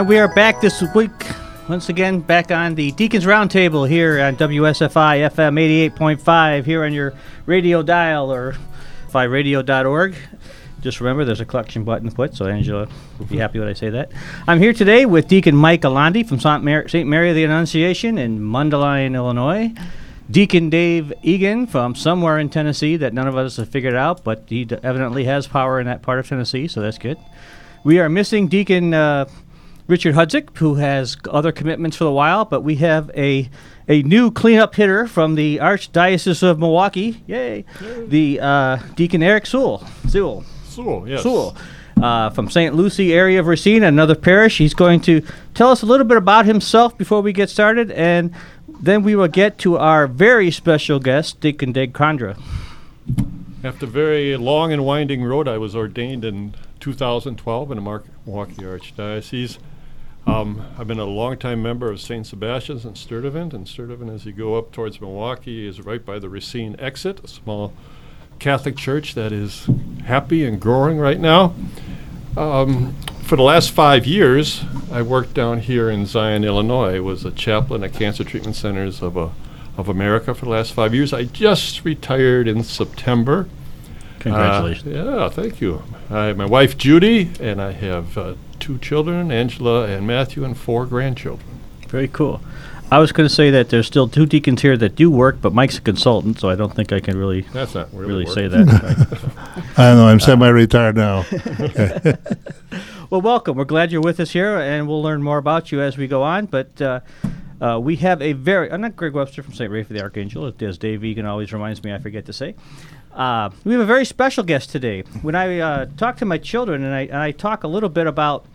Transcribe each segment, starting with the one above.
And we are back this week, once again, back on the Deacons Roundtable here on WSFI FM 88.5 here on your radio dial or firadio.org. Just remember, there's a collection button to put, so Angela will be happy when I say that. I'm here today with Deacon Mike Alandi from St. Mary. Mary of the Annunciation in Mundelein, Illinois. Deacon Dave Egan from somewhere in Tennessee that none of us have figured out, but he d- evidently has power in that part of Tennessee, so that's good. We are missing Deacon uh, Richard Hudzik, who has other commitments for a while, but we have a a new cleanup hitter from the Archdiocese of Milwaukee. Yay! The uh, Deacon Eric Sewell. Sewell. Sewell, yes. Sewell. Uh, from St. Lucie area of Racine, another parish. He's going to tell us a little bit about himself before we get started, and then we will get to our very special guest, Deacon Deg Kandra. After a very long and winding road, I was ordained in 2012 in the Milwaukee Archdiocese. Um, I've been a longtime member of St. Sebastian's in Sturtevant, and Sturtevant, as you go up towards Milwaukee, is right by the Racine exit, a small Catholic church that is happy and growing right now. Um, for the last five years, I worked down here in Zion, Illinois. Was a chaplain at Cancer Treatment Centers of a, of America for the last five years. I just retired in September. Congratulations. Uh, yeah, thank you. I have my wife Judy, and I have uh, two children, Angela and Matthew, and four grandchildren. Very cool. I was going to say that there's still two deacons here that do work, but Mike's a consultant, so I don't think I can really That's not really, really say that. I don't know. I'm semi-retired now. Well, welcome. We're glad you're with us here, and we'll learn more about you as we go on. But uh, uh, we have a very, I'm not Greg Webster from St. Raphael the Archangel, as Dave Egan always reminds me, I forget to say. Uh, we have a very special guest today. When I uh, talk to my children, and I, and I talk a little bit about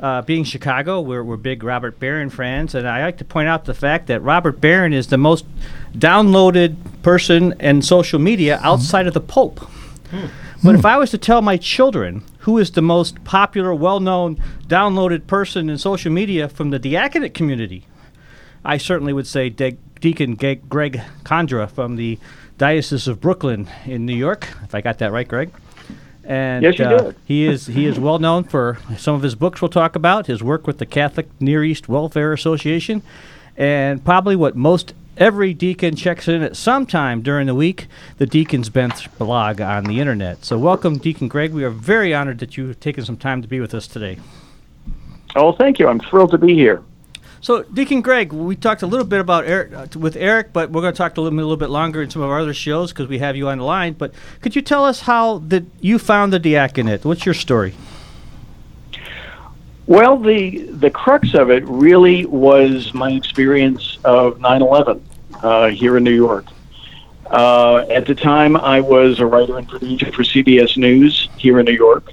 uh, being Chicago, we're, we're big Robert Barron fans, and I like to point out the fact that Robert Barron is the most downloaded person in social media outside of the Pope. But if I was to tell my children who is the most popular, well known, downloaded person in social media from the diaconate community, I certainly would say De- Deacon Greg Kandra from the Diocese of Brooklyn in New York, if I got that right, Greg. And Yes, you uh, did. he is he is well known for some of his books we'll talk about, his work with the Catholic Near East Welfare Association, and probably what most every deacon checks in at some time during the week, the Deacon's Bench blog on the internet. So welcome, Deacon Greg. We are very honored that you've taken some time to be with us today. Oh, thank you. I'm thrilled to be here. So, Deacon Greg, we talked a little bit about Eric uh, with Eric, but we're going to talk a little, bit- a little bit longer in some of our other shows because we have you on the line. But could you tell us how that you found the diaconate? What's your story? Well, the the crux of it really was my experience of 9/11 uh, here in New York. Uh, at the time, I was a writer and producer for CBS News here in New York,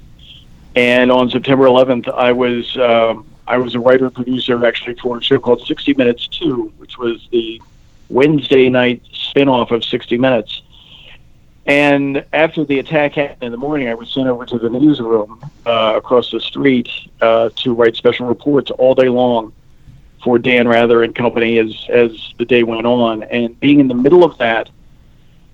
and on September 11th, I was um I was a writer and producer actually for a show called 60 Minutes 2, which was the Wednesday night spinoff of 60 Minutes. And after the attack happened in the morning, I was sent over to the newsroom uh, across the street uh, to write special reports all day long for Dan Rather and company as as the day went on. And being in the middle of that,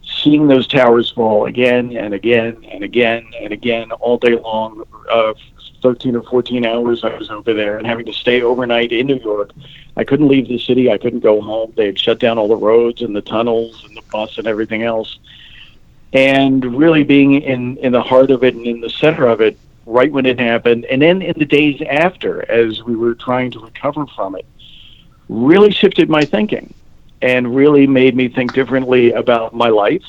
seeing those towers fall again and again and again and again all day long, uh, 13 or 14 hours I was over there, and having to stay overnight in New York. I couldn't leave the city. I couldn't go home. They had shut down all the roads and the tunnels and the bus and everything else and really being in in the heart of it and in the center of it right when it happened and then in the days after as we were trying to recover from it really shifted my thinking and really made me think differently about my life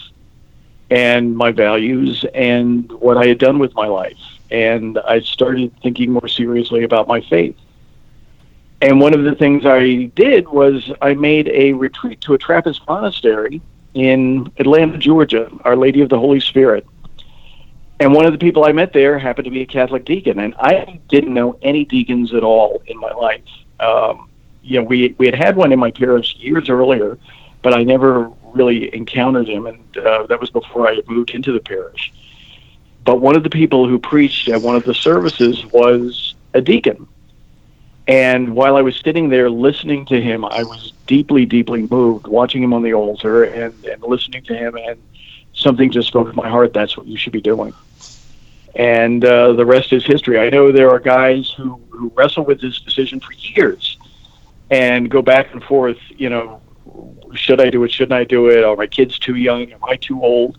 and my values and what I had done with my life and I started thinking more seriously about my faith and one of the things I did was I made a retreat to a Trappist monastery in Atlanta, Georgia, Our Lady of the Holy Spirit. And one of the people I met there happened to be a Catholic deacon, and I didn't know any deacons at all in my life. Um, you know, we we had had one in my parish years earlier, but I never really encountered him, and uh, that was before I moved into the parish. But one of the people who preached at one of the services was a deacon. And while I was sitting there listening to him, I was deeply, deeply moved watching him on the altar and, and listening to him. And something just spoke to my heart that's what you should be doing. and uh, the rest is history. I know there are guys who, who wrestle with this decision for years and go back and forth. You know, should I do it? Shouldn't I do it? Are my kids too young? Am I too old?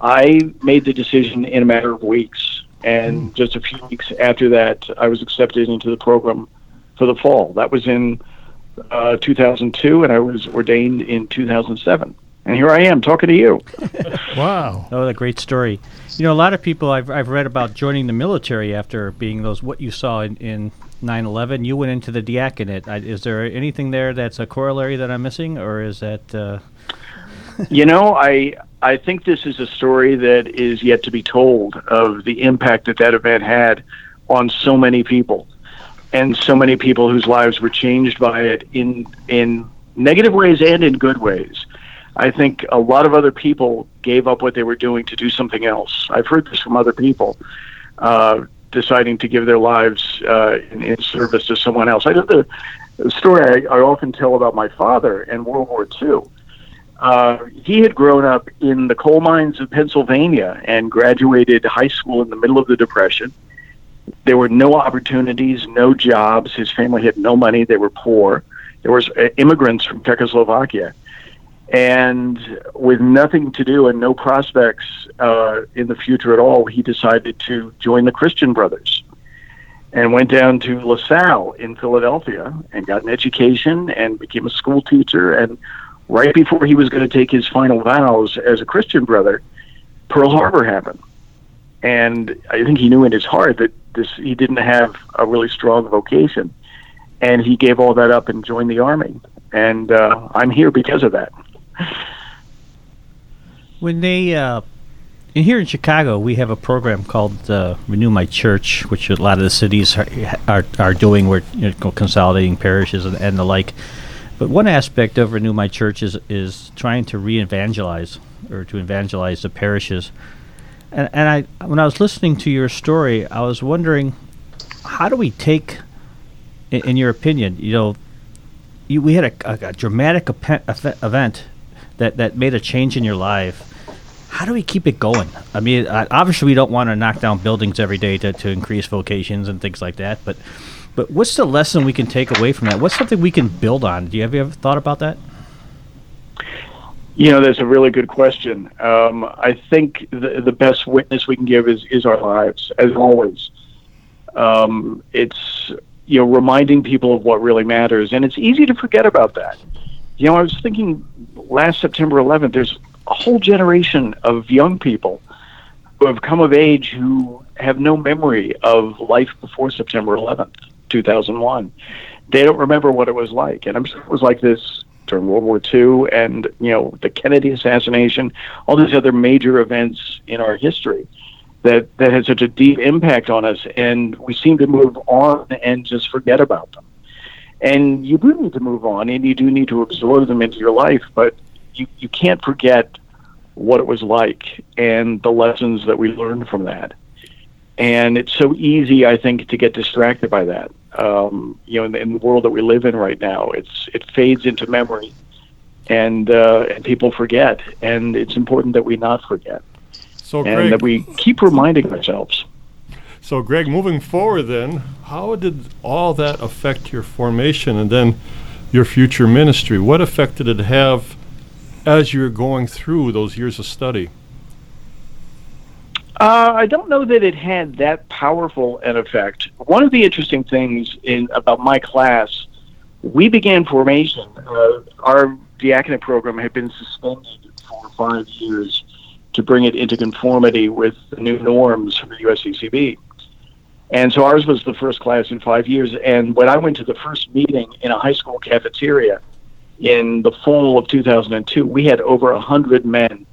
I made the decision in a matter of weeks, and just a few weeks after that, I was accepted into the program for the fall. That was in uh, 2002, and I was ordained in 2007. And here I am talking to you. Wow. Oh, a great story. You know, a lot of people I've, I've read about joining the military after being those what you saw in, in 9/11. You went into the diaconate. I, is there anything there that's a corollary that I'm missing, or is that? Uh... you know, I I think this is a story that is yet to be told of the impact that that event had on so many people, and so many people whose lives were changed by it in in negative ways and in good ways. I think a lot of other people gave up what they were doing to do something else. I've heard this from other people. Uh, deciding to give their lives uh, in, in, service to someone else. I know the, story I, I, often tell about my father in World War II. Uh, he had grown up in the coal mines of Pennsylvania and graduated high school in the middle of the Depression. There were no opportunities, no jobs. His family had no money. They were poor. There was uh, immigrants from Czechoslovakia and with nothing to do and no prospects uh, in the future at all, he decided to join the Christian Brothers and went down to LaSalle in Philadelphia and got an education and became a school teacher. And right before he was going to take his final vows as a Christian brother, Pearl Harbor happened. And I think he knew in his heart that this he didn't have a really strong vocation, and he gave all that up and joined the army. And uh, I'm here because of that. When they, uh, in here in Chicago, we have a program called uh, Renew My Church, which a lot of the cities are are, are doing. We're you know, consolidating parishes and, and the like. But one aspect of Renew My Church is is trying to re-evangelize or to evangelize the parishes. And, and I, when I was listening to your story, I was wondering, how do we take, in, in your opinion, you know, you, we had a, a, a dramatic event that that made a change in your life how do we keep it going? I mean, obviously we don't want to knock down buildings every day to, to increase vocations and things like that, but but what's the lesson we can take away from that? What's something we can build on? Do you have you ever thought about that? You know, that's a really good question. Um, I think the, the best witness we can give is, is our lives, as always. Um, it's you know reminding people of what really matters, and it's easy to forget about that. You know, I was thinking last September 11th, there's a whole generation of young people who have come of age who have no memory of life before September 11th, 2001. They don't remember what it was like. And I'm sure it was like this during World War II and, you know, the Kennedy assassination, all these other major events in our history that, that had such a deep impact on us. And we seem to move on and just forget about them. And you do need to move on and you do need to absorb them into your life, but you, you can't forget what it was like and the lessons that we learned from that. And it's so easy, I think, to get distracted by that. Um, you know, in the, in the, world that we live in right now, it's it fades into memory, and uh, and people forget. And it's important that we not forget, so and Greg, that we keep reminding ourselves. So, Greg, moving forward, then, how did all that affect your formation and then your future ministry? What effect did it have as you're going through those years of study? Uh, I don't know that it had that powerful an effect. One of the interesting things in about my class, we began formation. Uh, our diaconate program had been suspended for five years to bring it into conformity with the new norms from the USCCB. And so ours was the first class in five years. And when I went to the first meeting in a high school cafeteria in the fall of 2002, we had over 100 men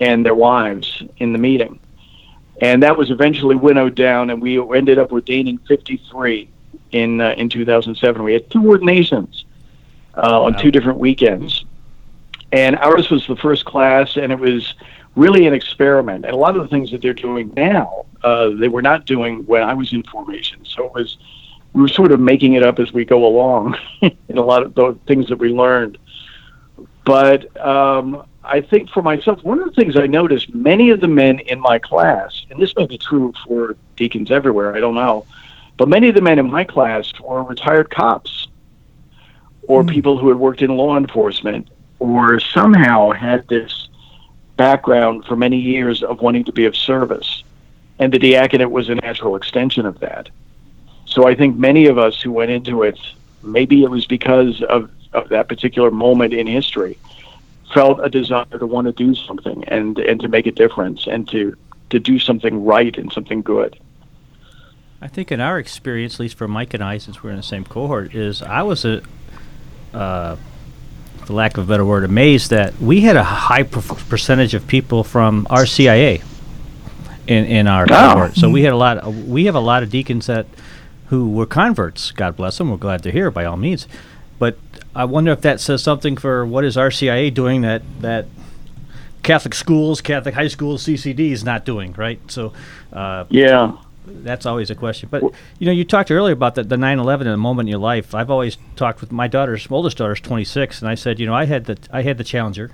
and their wives in the meeting. And that was eventually winnowed down, and we ended up ordaining 53 in, uh, in 2007. We had two ordinations uh, wow. on two different weekends. And ours was the first class, and it was really an experiment. And a lot of the things that they're doing now, uh, they were not doing when I was in formation. So it was, we were sort of making it up as we go along in a lot of the things that we learned. But um, I think for myself, one of the things I noticed, many of the men in my class, and this may be true for deacons everywhere, I don't know, but many of the men in my class were retired cops or hmm. people who had worked in law enforcement or somehow had this background for many years of wanting to be of service. And the diaconate was a natural extension of that. So I think many of us who went into it, maybe it was because of, of that particular moment in history, felt a desire to want to do something and, and to make a difference and to, to do something right and something good. I think in our experience, at least for Mike and I, since we're in the same cohort, is I was a, uh, for lack of a better word, amazed that we had a high per- percentage of people from RCIA in in our Oh. cohort. So we had a lot. Of, we have a lot of deacons that who were converts. God bless them. We're glad they're here by all means. But I wonder if that says something for what is RCIA doing that that Catholic schools, Catholic high schools, CCD is not doing, right? So. Uh, Yeah. that's always a question. But you know, you talked earlier about the, the 9/11 and a moment in your life. I've always talked with my daughter's oldest daughter's 26, and I said, you know, I had the I had the Challenger,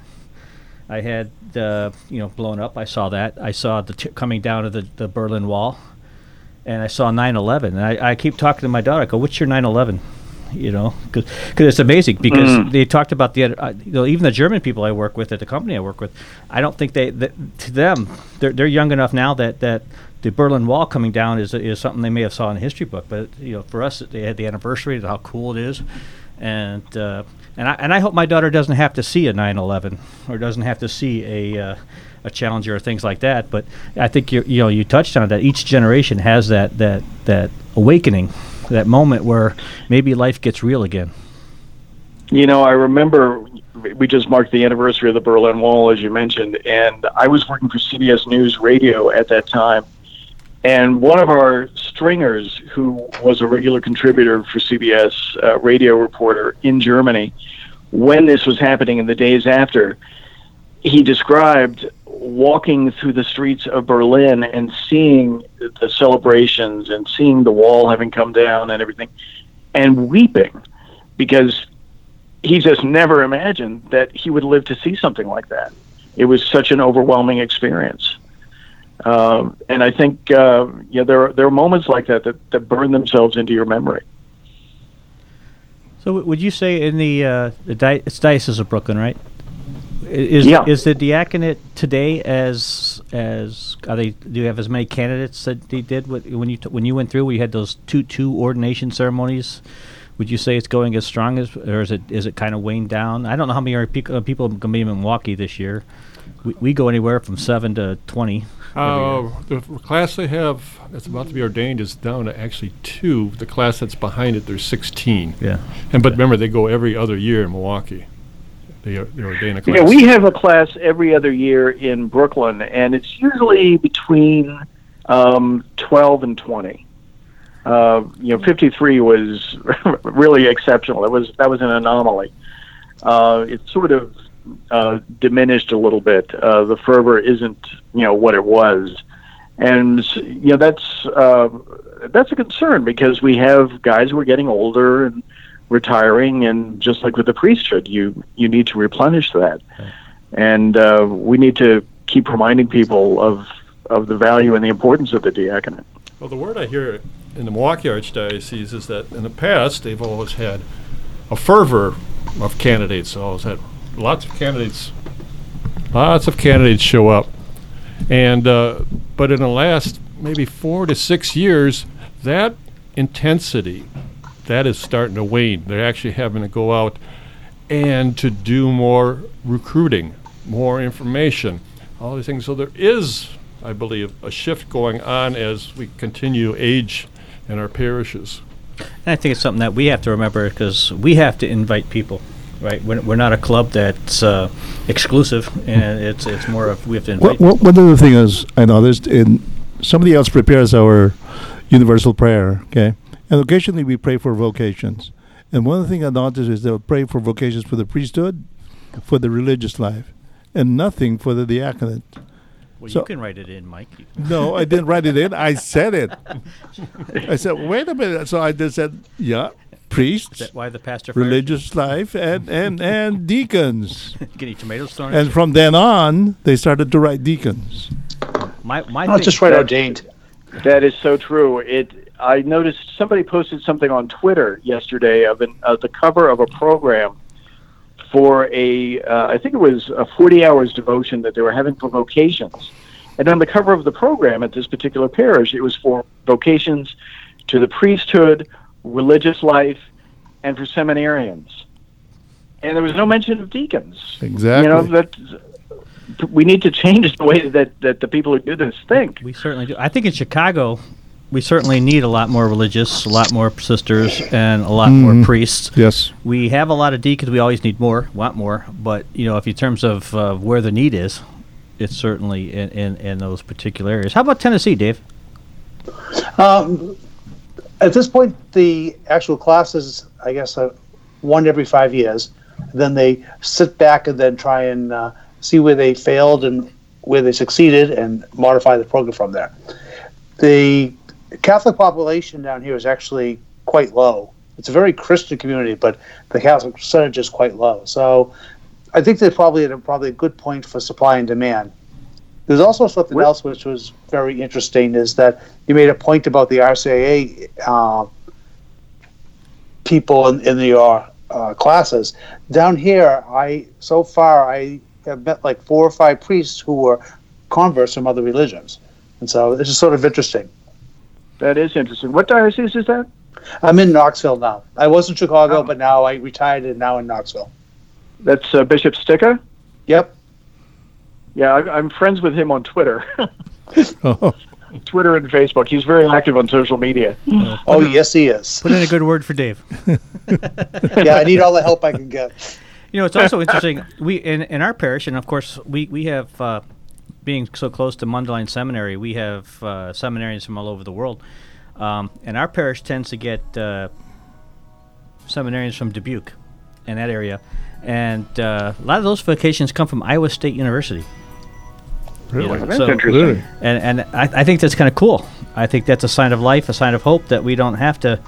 I had the you know blown up. I saw that. I saw the t- coming down of the, the Berlin Wall, and I saw 9/11. And I, I keep talking to my daughter. I go, "What's your 9/11?" You know, because it's amazing because Mm. they talked about the other- uh, you know even the German people I work with at the company I work with. I don't think they that, to them they're they're young enough now that that the Berlin Wall coming down is is something they may have saw in a history book, but you know for us they had the anniversary of how cool it is, and uh, and I and I hope my daughter doesn't have to see a 9/11 or doesn't have to see a uh, a Challenger or things like that. But I think you you know you touched on that. Each generation has that that that awakening, that moment where maybe life gets real again. You know, I remember we just marked the anniversary of the Berlin Wall, as you mentioned, and I was working for CBS News Radio at that time. And one of our stringers, who was a regular contributor for CBS, uh, radio reporter in Germany, when this was happening in the days after, he described walking through the streets of Berlin and seeing the celebrations and seeing the wall having come down and everything, and weeping because he just never imagined that he would live to see something like that. It was such an overwhelming experience. Um, and I think uh, yeah, there are, there are moments like that, that that burn themselves into your memory. So would you say in the uh, the di- it's diocese of Brooklyn, right? I- Is Yeah. is the diaconate today as as are they do you have as many candidates that they did with, when you t- when you went through? We had those two two ordination ceremonies. Would you say it's going as strong as, or is it is it kind of waned down? I don't know how many are peop- uh, people going to be in Milwaukee this year. We, we go anywhere from seven to twenty. Uh, the class they have that's about to be ordained is down to actually two. The class that's behind it, there's 16. Yeah. And but remember, they go every other year in Milwaukee. They, are- they ordain a class. Yeah, we have a class every other year in Brooklyn, and it's usually between um, 12 and 20. Uh, you know, 53 was really exceptional. It was that was an anomaly. Uh, it's sort of uh, diminished a little bit. Uh, the fervor isn't you know what it was, and you know that's uh, that's a concern because we have guys who are getting older and retiring, and just like with the priesthood, you you need to replenish that, and uh, we need to keep reminding people of of the value and the importance of the diaconate. Well, the word I hear in the Milwaukee Archdiocese is that in the past they've always had a fervor of candidates. Always had lots of candidates, lots of candidates show up, and uh, but in the last maybe four to six years, that intensity that is starting to wane. They're actually having to go out and to do more recruiting, more information, all these things. So there is, I believe, a shift going on as we continue age in our parishes. And I think it's something that we have to remember because we have to invite people, right? We're, we're not a club that's uh, exclusive, and it's it's more of we have to invite. What, what, one other thing is I noticed in somebody else prepares our universal prayer, okay, and occasionally we pray for vocations. And one of the things I noticed is they'll pray for vocations for the priesthood, for the religious life, and nothing for the diaconate. well, so- you can write it in, Mike. No, I didn't write it in. I said it. I said, wait a minute. So I just said, yeah. priests, Is that why the pastor fired religious life, and and and deacons. you? Getting tomatoes thrown And from then on, they started to write deacons. My, my Not thing- just right that- ordained. That is so true. It. I noticed somebody posted something on Twitter yesterday of an, uh, the cover of a program for a. Uh, I think it was a 40 hours devotion that they were having for vocations, and on the cover of the program at this particular parish, it was for vocations to the priesthood, religious life, and for seminarians. And there was no mention of deacons. Exactly. You know that we need to change the way that, that the people who do this think. We certainly do. I think in Chicago, we certainly need a lot more religious, a lot more sisters, and a lot more Mhm. priests. Yes. We have a lot of deacons. We always need more, want more. But you know, if in terms of uh, where the need is, it's certainly in, in, in those particular areas. How about Tennessee, Dave? Um, at this point, the actual classes, I guess, are one every five years. Then they sit back and then try and uh, see where they failed and where they succeeded and modify the program from there. The Catholic population down here is actually quite low. It's a very Christian community, but the Catholic percentage is quite low. So I think they're probably at a, probably a good point for supply and demand. There's also something else which was very interesting is that you made a point about the RCA uh, people in, in your uh, classes. Down here, I so far I have met like four or five priests who were converts from other religions, and so this is sort of interesting. That is interesting. What diocese is that? I'm in Knoxville now. I was in Chicago, Oh. but now I retired and now in Knoxville. That's uh, Bishop Stika? Yep. Yeah, I, I'm friends with him on Twitter, Oh, Twitter and Facebook. He's very active on social media. Oh yes, he is. Put in a good word for Dave. yeah, I need all the help I can get. You know, it's also interesting. We in, in our parish, and of course, we we have uh, being so close to Mundelein Seminary, we have uh, seminarians from all over the world, um, and our parish tends to get uh, seminarians from Dubuque, and that area, and uh, a lot of those vocations come from Iowa State University. really? Yeah. That's So- interesting. Really? and and I, I think that's kind of cool. I think that's a sign of life, a sign of hope that we don't have to.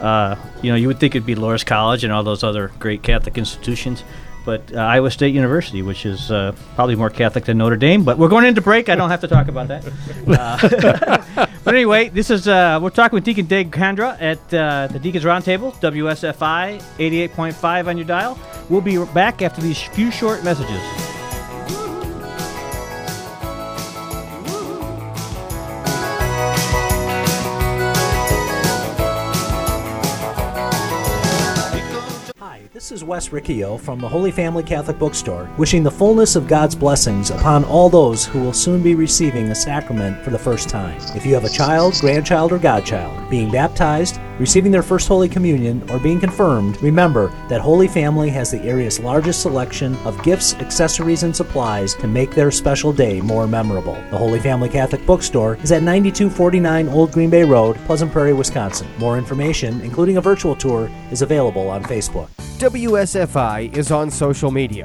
Uh, you know, you would think it'd be Loras College and all those other great Catholic institutions, but uh, Iowa State University, which is uh, probably more Catholic than Notre Dame. But we're going into break. I don't have to talk about that. Uh, but anyway, this is uh, we're talking with Deacon Dave Kandra at uh, the Deacons Roundtable, WSFI 88.5 on your dial. We'll be back after these few short messages. This is Wes Riccio from the Holy Family Catholic Bookstore, wishing the fullness of God's blessings upon all those who will soon be receiving the sacrament for the first time. If you have a child, grandchild, or godchild being baptized, receiving their first Holy Communion, or being confirmed, remember that Holy Family has the area's largest selection of gifts, accessories, and supplies to make their special day more memorable. The Holy Family Catholic Bookstore is at 9249 Old Green Bay Road, Pleasant Prairie, Wisconsin. More information, including a virtual tour, is available on Facebook. WSFI is on social media.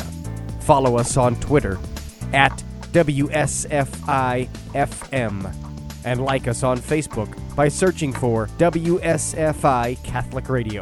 Follow us on Twitter at WSFIFM and like us on Facebook by searching for WSFI Catholic Radio.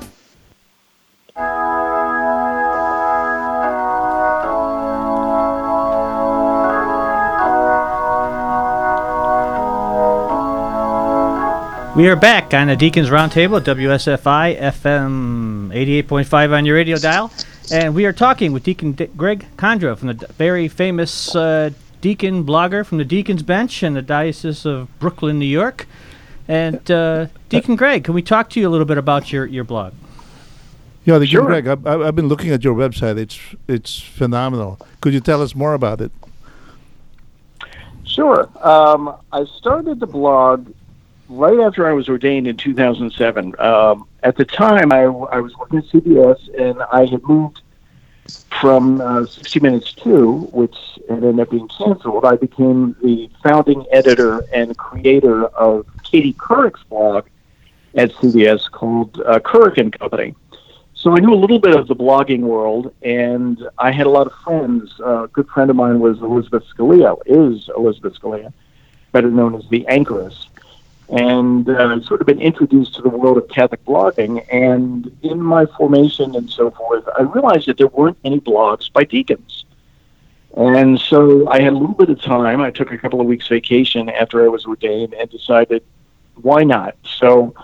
We are back on the Deacons Roundtable at WSFI FM 88.5 on your radio dial. And we are talking with Deacon D- Greg Kandra from the d- very famous uh, deacon blogger from the Deacon's Bench in the Diocese of Brooklyn, New York. And uh, Deacon Greg, can we talk to you a little bit about your, your blog? Yeah, the Sure. Greg, I've, I've been looking at your website. It's it's phenomenal. Could you tell us more about it? Sure. Um, I started the blog right after I was ordained in 2007. Um, at the time, I, I was working at CBS, and I had moved from uh, 60 Minutes 2, which ended up being canceled. I became the founding editor and creator of Katie Couric's blog at CBS called uh, Couric and Company. So I knew a little bit of the blogging world, and I had a lot of friends. Uh, a good friend of mine was Elizabeth Scalia, is Elizabeth Scalia, better known as the Anchoress and uh, sort of been introduced to the world of Catholic blogging. And in my formation and so forth, I realized that there weren't any blogs by deacons. And so I had a little bit of time. I took a couple of weeks vacation after I was ordained and decided, why not? So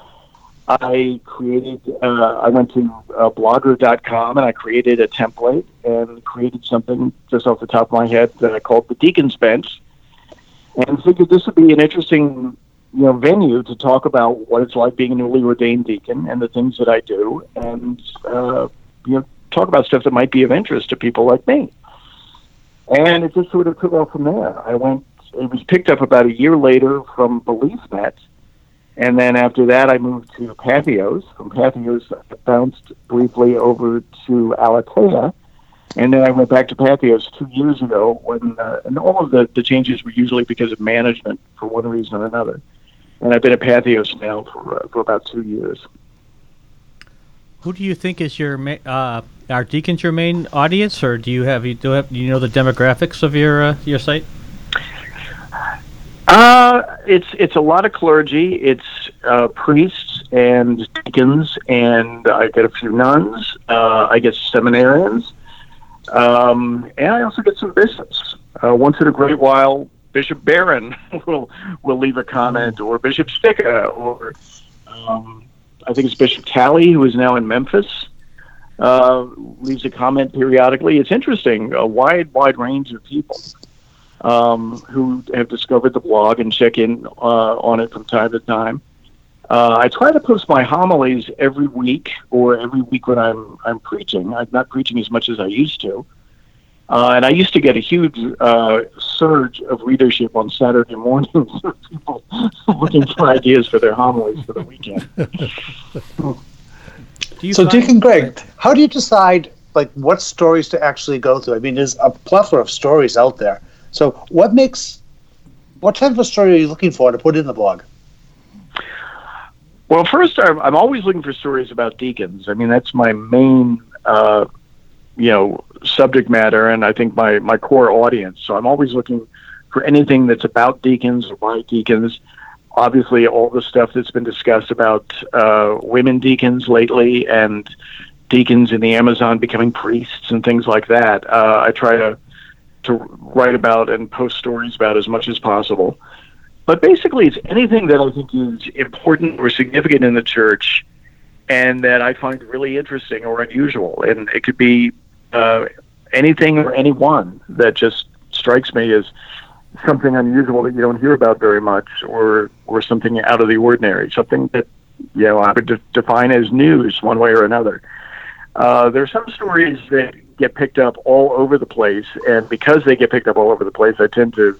I created, uh, I went to uh, blogger.com and I created a template and created something just off the top of my head that I called the Deacon's Bench and figured this would be an interesting you know venue to talk about what it's like being a newly ordained deacon and the things that I do, and uh, you know talk about stuff that might be of interest to people like me. And it just sort of took off from there. I went. It was picked up about a year later from BeliefNet, and then after that, I moved to Patheos. From Patheos, I bounced briefly over to Aleteia. and then I went back to Patheos two years ago. When uh, and all of the, the changes were usually because of management for one reason or another and I've been at Patheos now for uh, for about two years. Who do you think is your ma- uh, are deacons your main audience, or do you have you do have you know the demographics of your uh, your site? Uh, it's it's a lot of clergy. It's uh, priests and deacons, and I get a few nuns. Uh, I get seminarians, um, and I also get some bishops. Uh, once in a great while, Bishop Barron will will leave a comment, or Bishop Stika, or um, I think it's Bishop Talley, who is now in Memphis, uh, leaves a comment periodically. It's interesting, a wide wide range of people um, who have discovered the blog and check in uh, on it from time to time. Uh, I try to post my homilies every week or every week when I'm I'm preaching. I'm not preaching as much as I used to. Uh, and I used to get a huge uh, surge of readership on Saturday mornings of people looking for ideas for their homilies for the weekend. so, Deacon Greg, how do you decide like what stories to actually go through? I mean, there's a plethora of stories out there. So, what makes what type of a story are you looking for to put in the blog? Well, first, I'm, always looking for stories about deacons. I mean, that's my main uh, you know subject matter and I think my my core audience. So I'm always looking for anything that's about deacons or by deacons. Obviously, all the stuff that's been discussed about uh, women deacons lately and deacons in the Amazon becoming priests and things like that. Uh, I try to to write about and post stories about as much as possible. But basically, it's anything that I think is important or significant in the church and that I find really interesting or unusual. And it could be uh, anything or anyone that just strikes me as something unusual that you don't hear about very much, or or something out of the ordinary, something that you know I would de- define as news one way or another. Uh, there are some stories that get picked up all over the place, and because they get picked up all over the place, I tend to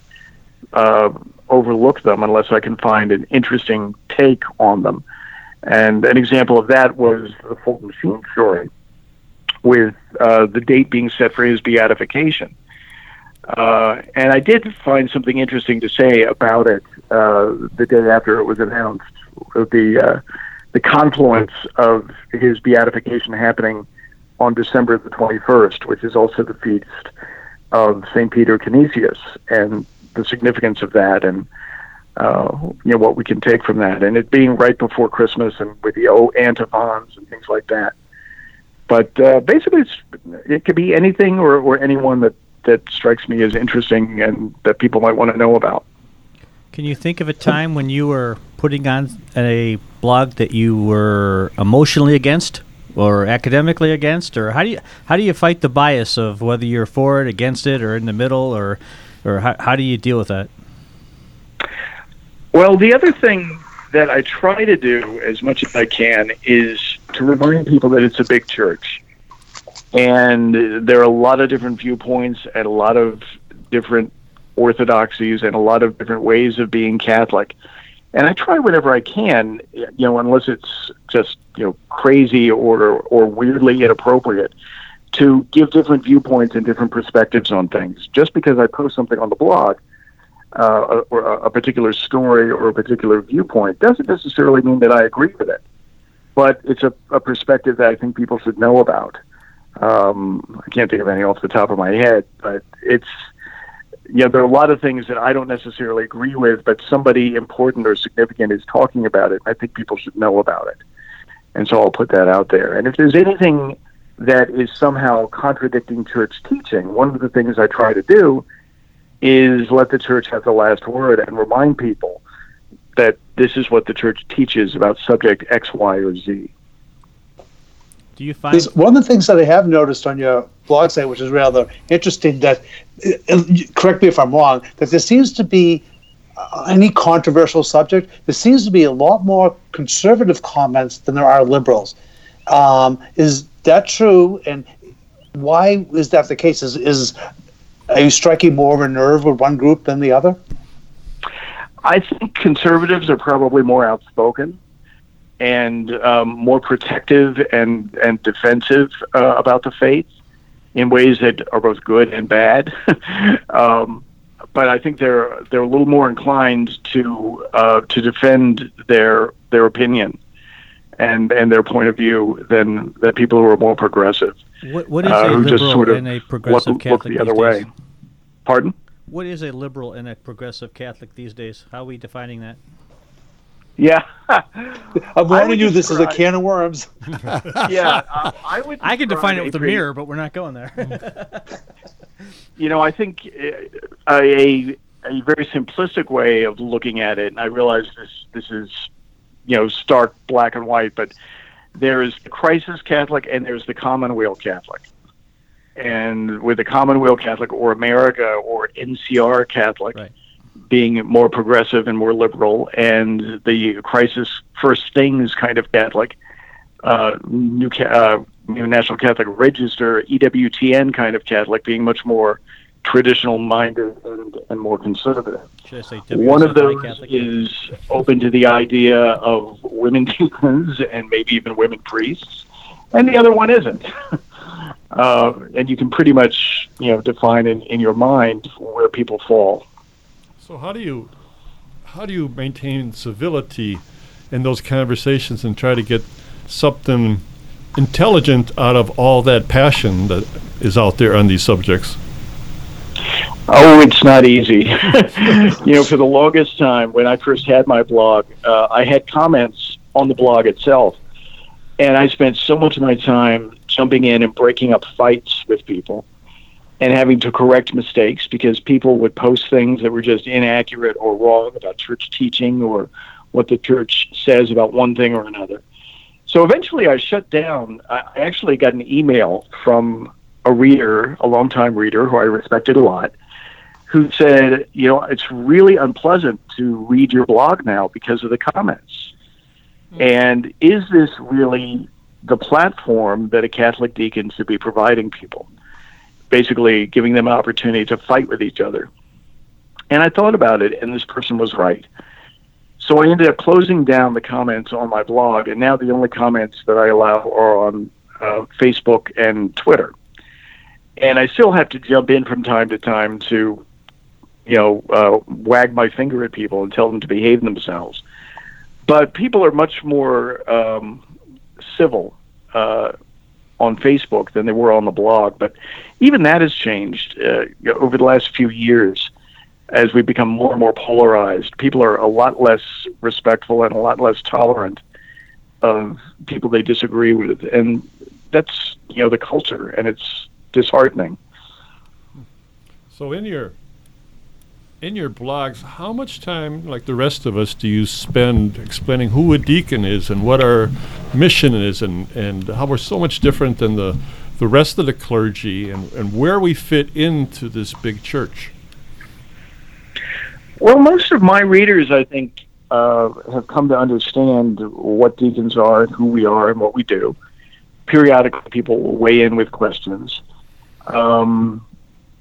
uh, overlook them unless I can find an interesting take on them. And an example of that was the Fulton Sheen story with uh, the date being set for his beatification. Uh, and I did find something interesting to say about it uh, the day after it was announced. The uh, the confluence of his beatification happening on December the 21st, which is also the feast of Saint Peter Canisius, and the significance of that, and uh, you know what we can take from that, and it being right before Christmas, and with the O antiphons and things like that. But uh, basically, it could be anything or, or anyone that, that strikes me as interesting and that people might want to know about. Can you think of a time when you were putting on a blog that you were emotionally against or academically against, or how do you how do you fight the bias of whether you're for it, against it, or in the middle, or or how, how do you deal with that? Well, the other thing that I try to do as much as I can is to remind people that it's a big church. And there are a lot of different viewpoints and a lot of different orthodoxies and a lot of different ways of being Catholic. And I try whatever I can, you know, unless it's just you know crazy or or weirdly inappropriate, to give different viewpoints and different perspectives on things. Just because I post something on the blog uh, or a particular story or a particular viewpoint doesn't necessarily mean that I agree with it. But it's a, a perspective that I think people should know about. Um, I can't think of any off the top of my head, but it's you know there are a lot of things that I don't necessarily agree with, but somebody important or significant is talking about it. I think people should know about it, and so I'll put that out there. And if there's anything that is somehow contradicting church teaching, one of the things I try to do is let the church have the last word and remind people that this is what the church teaches about subject X, Y, or Z. Do you find There's one of the things that I have noticed on your blog site, which is rather interesting, that uh, correct me if I'm wrong, that there seems to be uh, any controversial subject, there seems to be a lot more conservative comments than there are liberals. Um, is that true? And why is that the case? Is, is are you striking more of a nerve with one group than the other? I think conservatives are probably more outspoken and um, more protective and and defensive uh, about the faith in ways that are both good and bad. um, but I think they're they're a little more inclined to uh, to defend their their opinion and and their point of view than than people who are more progressive. what, what is uh, a who just sort of and a look, progressive look Catholic the other these way. Pardon? What is a liberal and a progressive Catholic these days? How are we defining that? Yeah. I'm warning would you, this is a can of worms. yeah, uh, I would. I can define it with a a pretty- mirror, but we're not going there. you know, I think uh, a a very simplistic way of looking at it, and I realize this this is you know stark black and white, but there is the crisis Catholic and there's the commonweal Catholic. And with the commonweal Catholic or America or NCR Catholic Right. Being more progressive and more liberal, and the crisis first things kind of Catholic, uh, new uh, new National Catholic Register, EWTN kind of Catholic being much more traditional minded and, and more conservative. Should I say One of those Catholic? is open to the idea of women deacons and maybe even women priests, and the other one isn't. uh, and you can pretty much, you know, define in, in your mind where people fall. So how do you how do you maintain civility in those conversations and try to get something intelligent out of all that passion that is out there on these subjects? Oh, it's not easy. you know, for the longest time, when I first had my blog, uh, I had comments on the blog itself. And I spent so much of my time jumping in and breaking up fights with people and having to correct mistakes because people would post things that were just inaccurate or wrong about church teaching or what the church says about one thing or another. So eventually I shut down. I actually got an email from a reader, a longtime reader who I respected a lot, who said, you know, it's really unpleasant to read your blog now because of the comments. Hmm. And is this really the platform that a Catholic deacon should be providing people? Basically, giving them an opportunity to fight with each other. And I thought about it, and this person was right. So I ended up closing down the comments on my blog, and now the only comments that I allow are on uh, Facebook and Twitter. And I still have to jump in from time to time to, you know, uh, wag my finger at people and tell them to behave themselves. But people are much more um, civil uh, on Facebook than they were on the blog. But even that has changed uh, over the last few years as we become more and more polarized. People are a lot less respectful and a lot less tolerant of people they disagree with, and that's you know the culture, and it's disheartening. So in your in your blogs, how much time, like the rest of us, do you spend explaining who a deacon is and what our mission is, and, and how we're so much different than the the rest of the clergy, and, and where we fit into this big church? Well, most of my readers, I think, uh, have come to understand what deacons are and who we are and what we do. Periodically, people will weigh in with questions. Um,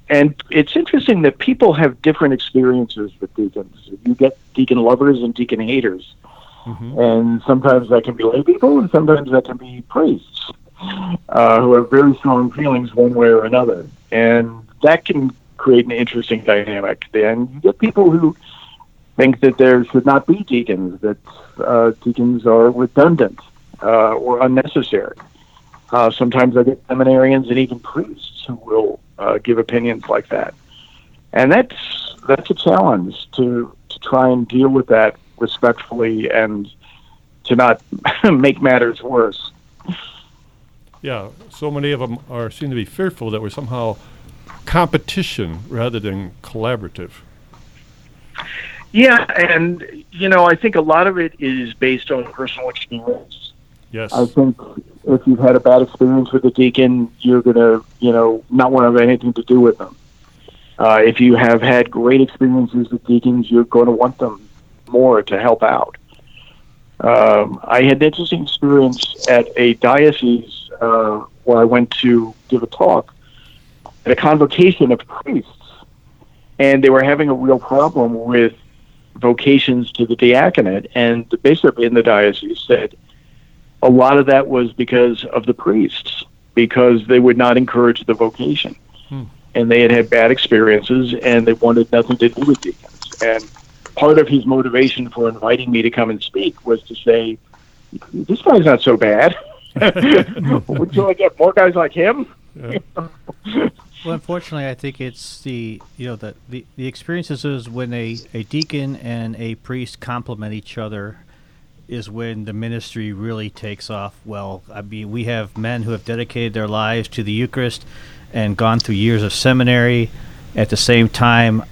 and it's interesting that people have different experiences with deacons. You get deacon lovers and deacon haters, mm-hmm. and sometimes that can be lay people, and sometimes that can be priests uh, who have very strong feelings one way or another, and that can create an interesting dynamic. And you get people who think that there should not be deacons, that uh, deacons are redundant uh, or unnecessary. Uh, sometimes I get seminarians and even priests who will uh, give opinions like that, and that's that's a challenge to to try and deal with that respectfully and to not make matters worse. Yeah, so many of them are seem to be fearful that we're somehow competition rather than collaborative. Yeah, and you know, I think a lot of it is based on personal experience. Yes. I think if you've had a bad experience with a deacon, you're going to, you know, not want to have anything to do with them. Uh, if you have had great experiences with deacons, you're going to want them more to help out. Um, I had an interesting experience at a diocese uh, where I went to give a talk at a convocation of priests, and they were having a real problem with vocations to the diaconate. And the bishop in the diocese said, a lot of that was because of the priests, because they would not encourage the vocation. Hmm. And they had had bad experiences and they wanted nothing to do with deacons. And part of his motivation for inviting me to come and speak was to say, this guy's not so bad. would you like to get more guys like him? Yeah. well, unfortunately, I think it's the you know the, the, the experiences is when a, a deacon and a priest complement each other is when the ministry really takes off well. I mean, we have men who have dedicated their lives to the Eucharist and gone through years of seminary. At the same time,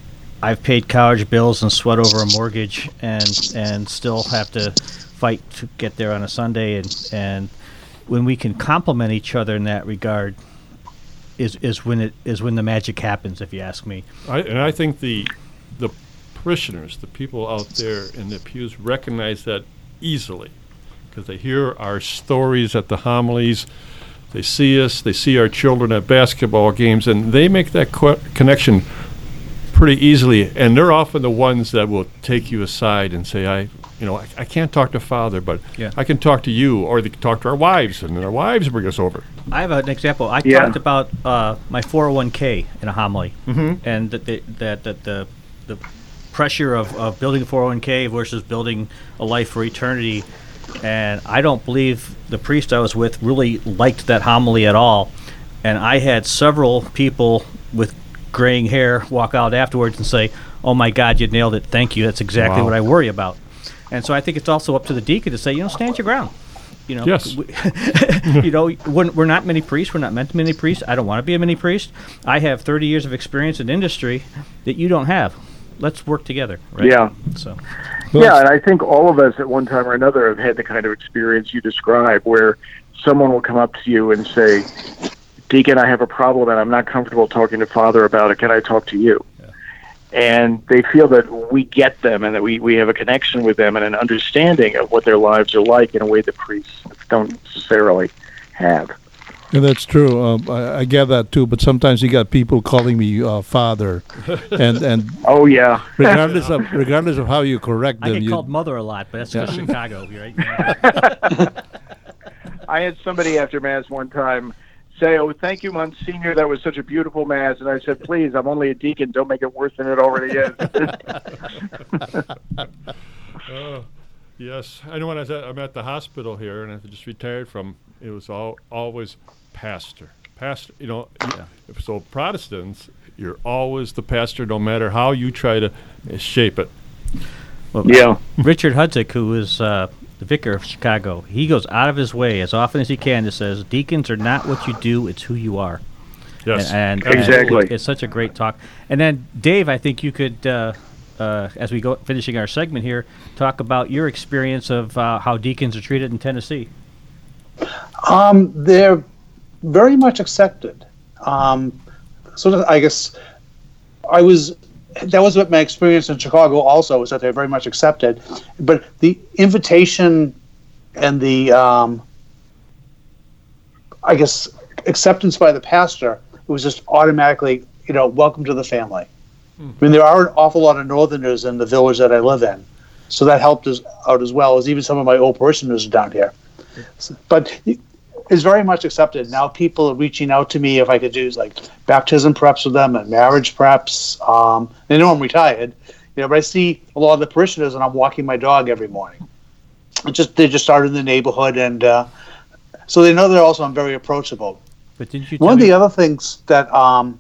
I've paid college bills and sweat over a mortgage and and still have to fight to get there on a Sunday and and when we can complement each other in that regard is is when it is when the magic happens if you ask me. I, and I think the the parishioners, the people out there in the pews recognize that easily because they hear our stories at the homilies. They see us, they see our children at basketball games, and they make that co- connection pretty easily. And they're often the ones that will take you aside and say, "I, you know, I, I can't talk to father, but yeah. I can talk to you, or they can talk to our wives, and then our wives bring us over." I have an example. I yeah. talked about uh, my 401k in a homily, mm-hmm. and that the, that that the the pressure of, of building a 401k versus building a life for eternity. And I don't believe the priest I was with really liked that homily at all. And I had several people with graying hair walk out afterwards and say, "Oh my God, you nailed it! Thank you. That's exactly wow. what I worry about." And so I think it's also up to the deacon to say, you know, stand your ground. You know, yes. we, you know, we're, we're not many priests. We're not meant to be many priests. I don't want to be a many priest. I have 30 years of experience in industry that you don't have let's work together. Right? Yeah. So. Yeah, and I think all of us at one time or another have had the kind of experience you describe, where someone will come up to you and say, "Deacon, I have a problem, and I'm not comfortable talking to Father about it. Can I talk to you?" Yeah. And they feel that we get them, and that we we have a connection with them, and an understanding of what their lives are like in a way that priests don't necessarily have. Yeah, that's true. Um, I, I, get that too. But sometimes you got people calling me uh, father, and and oh yeah. regardless of regardless of how you correct them, I get you, called mother a lot, but that's yeah. Chicago, right? I had somebody after mass one time say, "Oh, thank you, Monsignor. That was such a beautiful mass." And I said, "Please, I'm only a deacon. Don't make it worse than it already is." oh, yes, I know when I was at, I'm at the hospital here, and I just retired from. It was all always pastor. Pastor, you know, yeah. so Protestants, you're always the pastor, no matter how you try to shape it. Well, yeah. Richard Hudzik, who is uh, the vicar of Chicago, he goes out of his way as often as he can to says, "Deacons are not what you do; it's who you are." Yes, and, and exactly. And it's such a great talk. And then, Dave, I think you could, uh, uh, as we go finishing our segment here, talk about your experience of uh, how deacons are treated in Tennessee. Um, they're very much accepted. Um, so I guess I was that was what my experience in Chicago also was that they're very much accepted, but the invitation and the um, I guess acceptance by the pastor was just automatically you know, welcome to the family. I mean, there are an awful lot of Northerners in the village that I live in, so that helped us out as well as even some of my old parishioners down here. So- but it's very much accepted now. People are reaching out to me if I could do like baptism preps with them and marriage preps. Um, they know I'm retired, you know, but I see a lot of the parishioners, and I'm walking my dog every morning. It just they just started in the neighborhood, and uh, so they know that also I'm very approachable. But didn't you? One of the other things that um,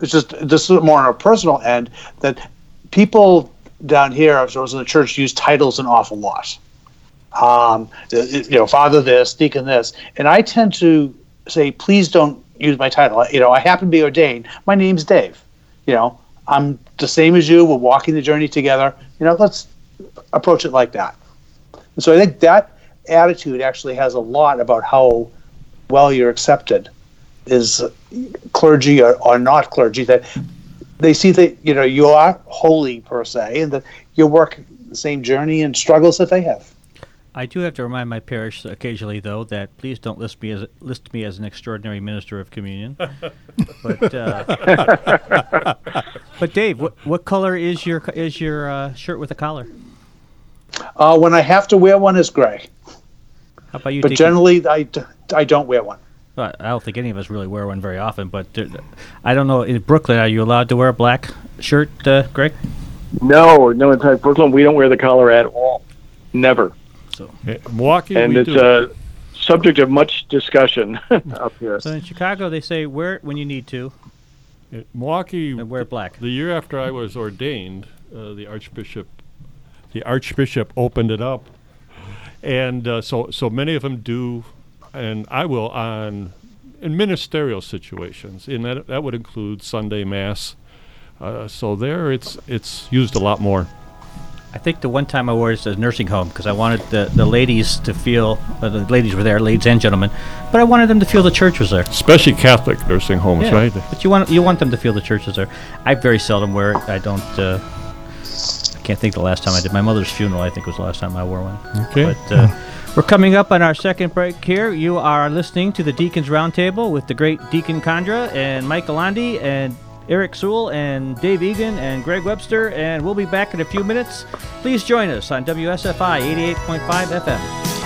it's just this is more on a personal end that people down here, as well as in the church, use titles an awful lot. Um, you know, father this, deacon this, and I tend to say, please don't use my title. You know, I happen to be ordained. My name's Dave. You know, I'm the same as you. We're walking the journey together. You know, let's approach it like that. And so I think that attitude actually has a lot about how well you're accepted is clergy or, or not clergy that they see that you know you are holy per se and that you work the same journey and struggles that they have I do have to remind my parish occasionally, though, that please don't list me as list me as an extraordinary minister of communion. but uh, but Dave, what what color is your is your uh, shirt with a collar? uh, when i have to wear one is gray How about you? but Deacon? generally I, d- I don't wear one Well, I don't think any of us really wear one very often. But there, I don't know. In Brooklyn, are you allowed to wear a black shirt, uh, Greg? No, no, in fact, Brooklyn, we don't wear the collar at all. Never. Eh, Milwaukee, and we it's do. a subject of much discussion up here. So in Chicago, they say wear it when you need to. Eh, Milwaukee, And wear black. The year after I was ordained, uh, the archbishop, the archbishop opened it up, and uh, so so many of them do, and I will on in ministerial situations, and that that would include Sunday mass. Uh, so there, it's it's used a lot more. I think the one time I wore it as a nursing home because I wanted the, the ladies to feel, uh, the ladies were there, ladies and gentlemen, but I wanted them to feel the church was there. Especially Catholic nursing homes, Yeah, right? But you want you want them to feel the church is there. I very seldom wear it. I don't. Uh, I can't think the last time I did. My mother's funeral, I think, was the last time I wore one. Okay. But uh, we're coming up on our second break here. You are listening to the Deacons Roundtable with the great Deacon Kandra and Mike Galandi and Eric Sewell and Dave Egan and Greg Webster, and we'll be back in a few minutes. Please join us on WSFI 88.5 FM.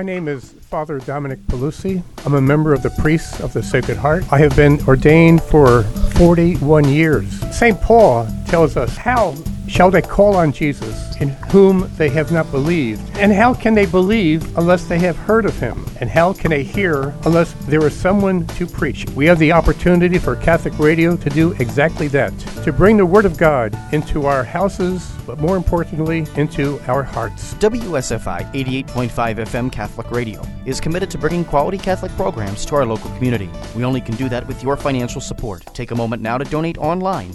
My name is Father Dominic Pelusi. I'm a member of the Priests of the Sacred Heart. I have been ordained for 41 years. St. Paul tells us, How shall they call on Jesus in whom they have not believed? And how can they believe unless they have heard of him? And how can they hear unless there is someone to preach? We have the opportunity for Catholic Radio to do exactly that to bring the Word of God into our houses, but more importantly, into our hearts. WSFI 88.5 FM Catholic Radio is committed to bringing quality Catholic programs to our local community. We only can do that with your financial support. Take a moment now to donate online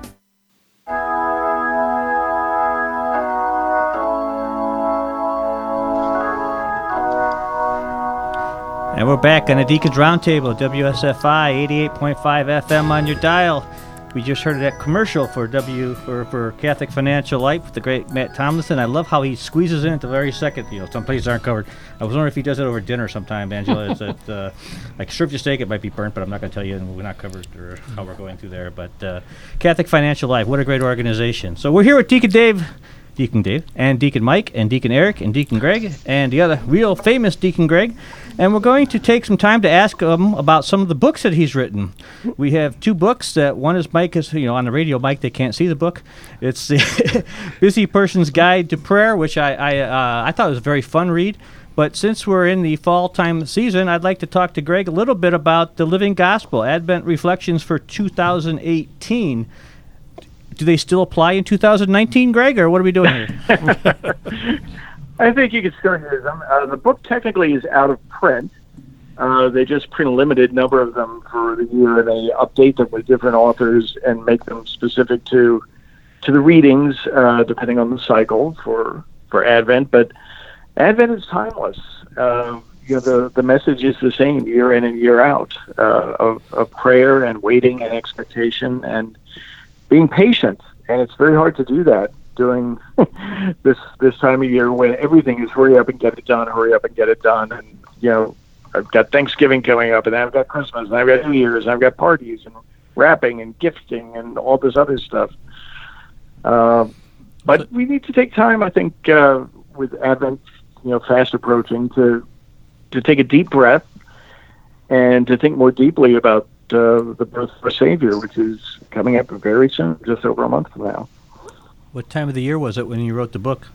And we're back on the Deacons Roundtable, WSFI 88.5 FM on your dial. We just heard that commercial for W for, for Catholic Financial Life with the great Matt Tomlinson. I love how he squeezes in at the very second. You know, some places aren't covered. I was wondering if he does it over dinner sometime, Angela. Is that uh, like serve your steak? It might be burnt, but I'm not going to tell you, and we're not covered or how we're going through there. But uh, Catholic Financial Life, what a great organization. So we're here with Deacon Dave. Deacon Dave and Deacon Mike and Deacon Eric and Deacon Greg and the other real famous Deacon Greg. And we're going to take some time to ask him about some of the books that he's written. We have two books. That one is Mike is you know on the radio. Mike they can't see the book. It's the Busy Person's Guide to Prayer, which I I, uh, I thought was a very fun read. But since we're in the fall time season, I'd like to talk to Greg a little bit about the Living Gospel Advent Reflections for 2018 do they still apply in 2019, Greg, or what are we doing here? I think you could start here. Uh, the book technically is out of print. Uh, they just print a limited number of them for the year, and they update them with different authors and make them specific to to the readings, uh, depending on the cycle for for Advent. But Advent is timeless. Uh, you know, the the message is the same year in and year out uh, of of prayer and waiting and expectation and being patient, and it's very hard to do that during this this time of year when everything is hurry up and get it done, hurry up and get it done, and you know I've got Thanksgiving coming up, and I've got Christmas, and I've got New Year's, and I've got parties and wrapping and gifting and all this other stuff. Uh, but we need to take time, I think, uh, with Advent, you know, fast approaching, to to take a deep breath and to think more deeply about uh, the birth of our Savior, which is coming up very soon, just over a month from now. What time of the year was it when you wrote the book?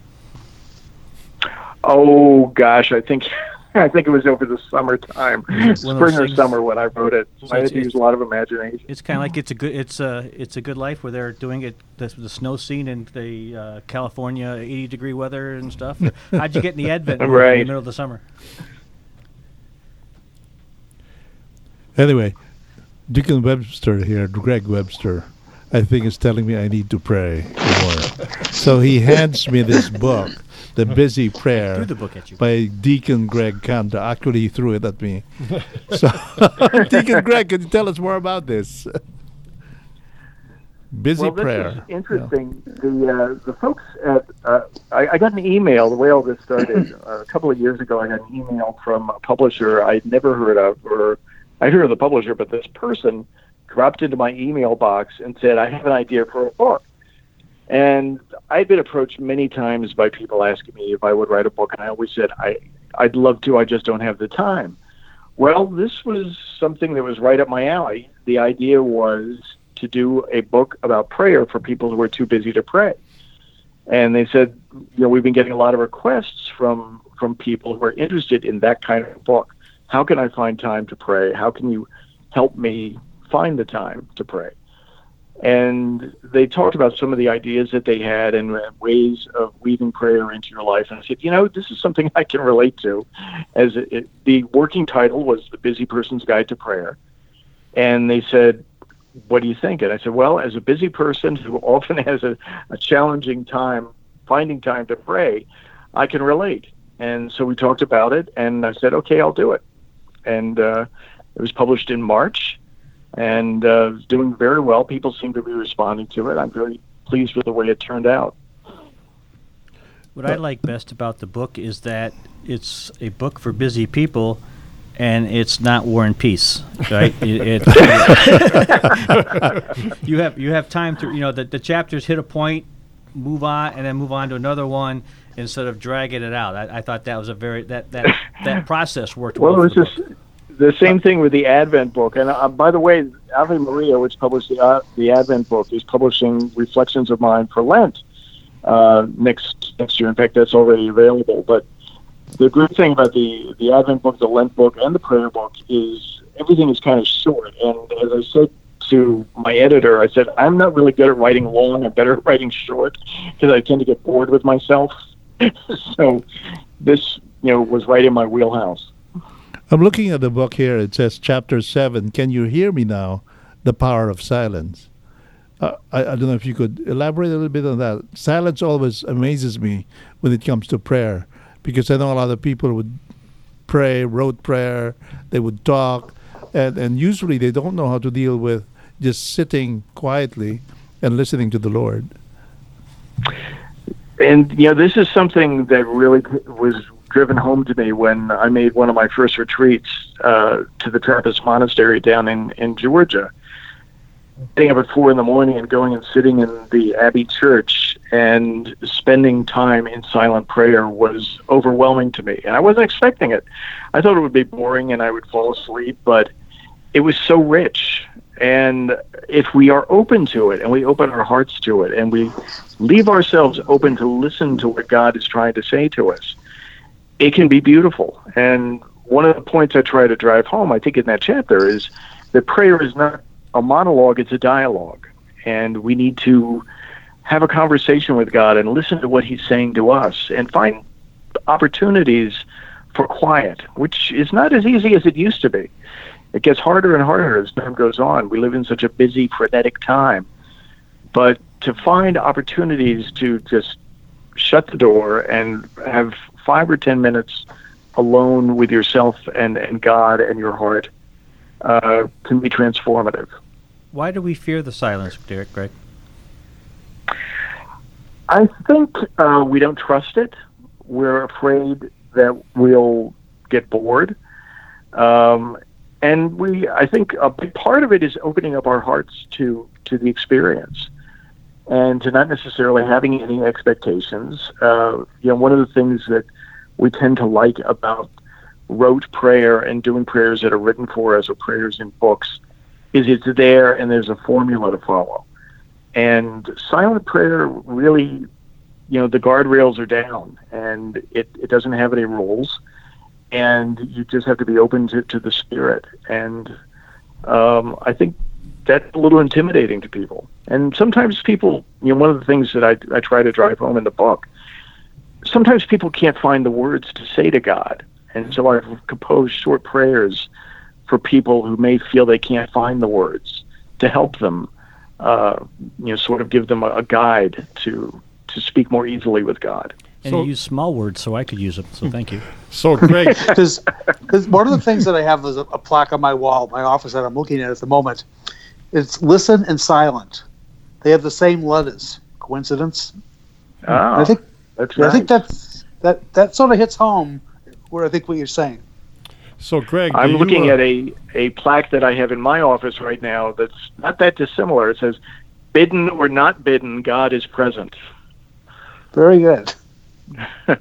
Oh gosh, I think I think it was over the summertime, spring or summer when I wrote it. So I had to use a lot of imagination. It's kind of like it's a good it's a it's a good life where they're doing it the, the snow scene in the uh, California 80 degree weather and stuff. How'd you get in the Advent right. in the middle of the summer? Anyway, Deacon Webster here, Greg Webster, I think is telling me I need to pray more. so he hands me this book, The Busy Prayer, the book at you. by Deacon Greg Kandra. Actually, he threw it at me. so, Deacon Greg, can you tell us more about this? Busy well, prayer. This is interesting. Yeah. The uh, the folks at uh, I, I, got an email. The way all this started uh, a couple of years ago, I got an email from a publisher I'd never heard of, or I heard of the publisher, but this person dropped into my email box and said, I have an idea for a book. And I'd been approached many times by people asking me if I would write a book, and I always said, I, I'd love to, I just don't have the time. Well, this was something that was right up my alley. The idea was to do a book about prayer for people who are too busy to pray. And they said, you know, we've been getting a lot of requests from from people who are interested in that kind of book how can I find time to pray? How can you help me find the time to pray? And they talked about some of the ideas that they had and ways of weaving prayer into your life. And I said, you know, this is something I can relate to. As it, it, the working title was The Busy Person's Guide to Prayer. And they said, what do you think? And I said, well, as a busy person who often has a, a challenging time finding time to pray, I can relate. And so we talked about it, and I said, okay, I'll do it and uh, it was published in March, and uh, doing very well. People seem to be responding to it. I'm very pleased with the way it turned out. What I like best about the book is that it's a book for busy people, and it's not War and Peace, right? it, it, you have you have time to you know the, the chapters hit a point, move on, and then move on to another one instead of dragging it out. I, I thought that was a very that that that process worked well. Well, it was just the same thing with the Advent book. And uh, by the way, Ave Maria, which published the uh, the Advent book, is publishing Reflections of Mine for Lent uh, next next year. In fact, that's already available. But the great thing about the the Advent book, the Lent book, and the prayer book is everything is kind of short. And as I said to my editor, I said I'm not really good at writing long. I'm better at writing short because I tend to get bored with myself. so this, you know, was right in my wheelhouse. I'm looking at the book here. It says chapter seven. Can you hear me now? The power of silence. Uh, I, I don't know if you could elaborate a little bit on that. Silence always amazes me when it comes to prayer because I know a lot of people would pray, rote prayer, they would talk, and, and usually they don't know how to deal with just sitting quietly and listening to the Lord. And you know, this is something that really was driven home to me when I made one of my first retreats uh, to the Trappist monastery down in in Georgia. Getting up at four in the morning and going and sitting in the Abbey Church and spending time in silent prayer was overwhelming to me, and I wasn't expecting it. I thought it would be boring and I would fall asleep, but it was so rich. And if we are open to it and we open our hearts to it and we leave ourselves open to listen to what God is trying to say to us, it can be beautiful. And one of the points I try to drive home, I think, in that chapter is that prayer is not a monologue, it's a dialogue. And we need to have a conversation with God and listen to what He's saying to us and find opportunities for quiet, which is not as easy as it used to be. It gets harder and harder as time goes on. We live in such a busy, frenetic time. But to find opportunities to just shut the door and have five or ten minutes alone with yourself and, and God and your heart uh, can be transformative. Why do we fear the silence, Derek Greg? I think uh, we don't trust it. We're afraid that we'll get bored. Um, and we, I think a big part of it is opening up our hearts to, to the experience and to not necessarily having any expectations. Uh, you know, one of the things that we tend to like about rote prayer and doing prayers that are written for us or prayers in books is it's there and there's a formula to follow. And silent prayer really, you know, the guardrails are down and it, it doesn't have any rules. And you just have to be open to, to the spirit. And um, I think that's a little intimidating to people. And sometimes people, you know, one of the things that I, I try to drive home in the book, sometimes people can't find the words to say to God. And so I've composed short prayers for people who may feel they can't find the words to help them, uh, you know, sort of give them a, a, guide to to speak more easily with God. And so, you use small words, so I could use them. So thank you. So great. Because one of the things that I have is a, a plaque on my wall, my office that I'm looking at at the moment. It's listen and silent. They have the same letters. Coincidence? Oh, I think that's I think that's that that sort of hits home where I think what you're saying. So, Greg, I'm you, looking uh, at a, a plaque that I have in my office right now that's not that dissimilar. It says, Bidden or not bidden, God is present. Very good.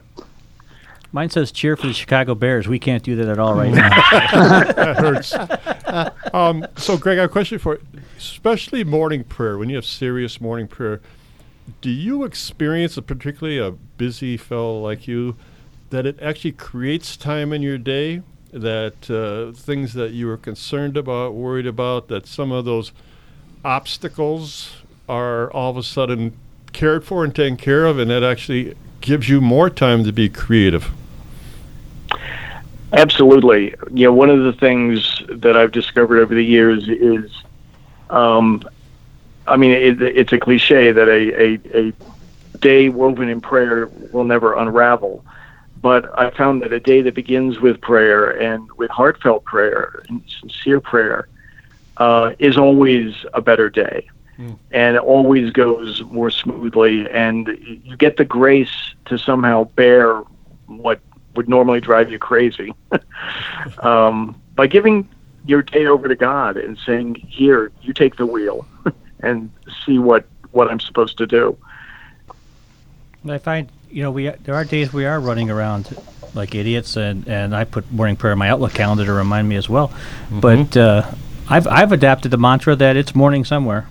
Mine says cheer for the Chicago Bears. We can't do that at all right now. that hurts. Um, so, Greg, I have a question for you. Especially morning prayer, when you have serious morning prayer, do you experience, a, particularly a busy fellow like you, that it actually creates time in your day that uh, things that you were concerned about, worried about, that some of those obstacles are all of a sudden cared for and taken care of, and that actually gives you more time to be creative. Absolutely. You know, one of the things that I've discovered over the years is, um, I mean, it, it's a cliche that a, a, a day woven in prayer will never unravel. But I found that a day that begins with prayer and with heartfelt prayer and sincere prayer uh, is always a better day. Mm. And always goes more smoothly, and you get the grace to somehow bear what would normally drive you crazy um, by giving your day over to God and saying, "Here, you take the wheel, and see what what I'm supposed to do." I find you know, we there are days we are running around like idiots, and, and I put morning prayer in my Outlook calendar to remind me as well. Mm-hmm. But uh, I've I've adapted the mantra that it's morning somewhere.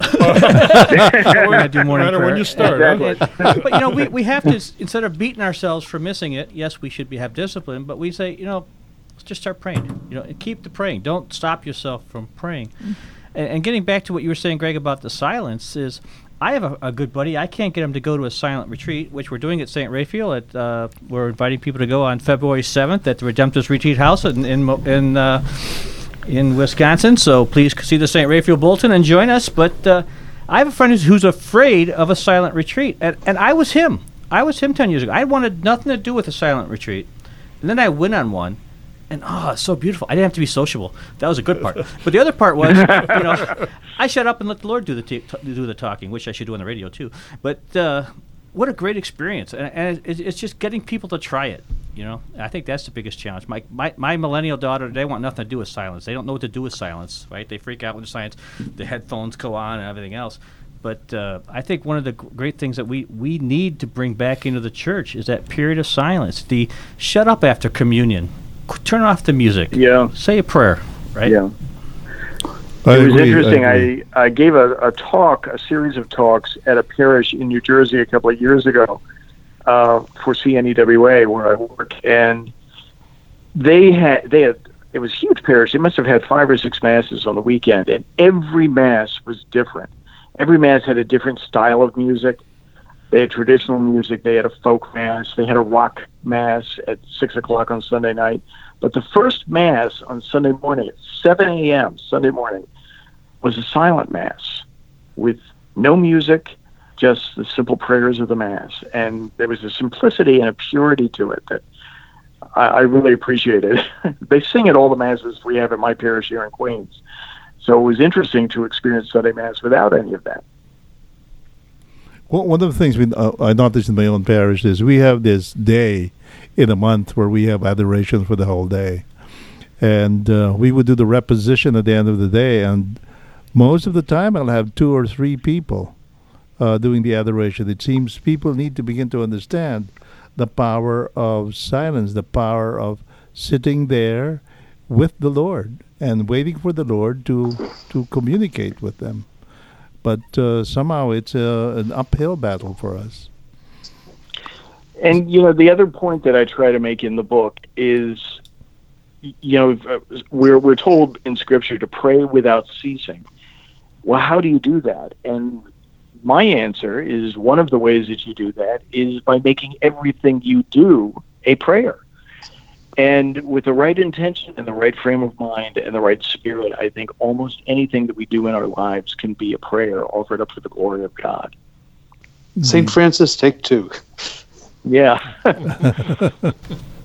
I do morning prayer. when you start. Exactly. but you know, we, we have to instead of beating ourselves for missing it. Yes, we should be have discipline, but we say, you know, let's just start praying. You know, and keep the praying. Don't stop yourself from praying. Mm-hmm. And, and getting back to what you were saying, Greg, about the silence is I have a, a, good buddy. I can't get him to go to a silent retreat, which we're doing at St. Raphael. At, uh, we're inviting people to go on February 7th at the Redemptorist Retreat House in in in, uh, in Wisconsin. So please see the St. Raphael bulletin and join us. But uh, I have a friend who's, who's afraid of a silent retreat, and, and I was him. I was him 10 years ago. I wanted nothing to do with a silent retreat. And then I went on one, and oh, it's so beautiful. I didn't have to be sociable. That was a good part. but the other part was, you know, I shut up and let the Lord do the t- t- do the talking, which I should do on the radio too. But uh, what a great experience, and, and it's, it's just getting people to try it. You know, I think that's the biggest challenge. My, my my millennial daughter, they want nothing to do with silence. They don't know what to do with silence, right? They freak out when the silence, the headphones go on and everything else. But uh, I think one of the great things that we, we need to bring back into the church is that period of silence. The shut up after communion, turn off the music. Yeah. Say a prayer, right? Yeah. I it was agree, interesting. agree. I, I gave a, a talk, a series of talks at a parish in New Jersey a couple of years ago uh, for CNEWA, where I work, and they had they had it was a huge parish. They must have had five or six masses on the weekend, and every mass was different. Every mass had a different style of music. They had traditional music. They had a folk mass. They had a rock mass at six o'clock on Sunday night. But the first mass on Sunday morning at 7 a.m. Sunday morning was a silent mass with no music, just the simple prayers of the mass. And there was a simplicity and a purity to it that I, I really appreciated. they sing at all the masses we have at my parish here in Queens. So it was interesting to experience Sunday Mass without any of that. Well, one of the things we, uh, I noticed in my own parish is we have this day in a month where we have adoration for the whole day. And uh, we would do the reposition at the end of the day. And most of the time, I'll have two or three people uh, doing the adoration. It seems people need to begin to understand the power of silence, the power of sitting there with the Lord and waiting for the Lord to, to communicate with them but uh, somehow it's uh, an uphill battle for us. And you know, the other point that I try to make in the book is, you know, uh, we're we're told in Scripture to pray without ceasing. Well, how do you do that? And my answer is one of the ways that you do that is by making everything you do a prayer. And with the right intention and the right frame of mind and the right spirit, I think almost anything that we do in our lives can be a prayer offered up for the glory of God. St. Mm-hmm. Francis, take two. Yeah.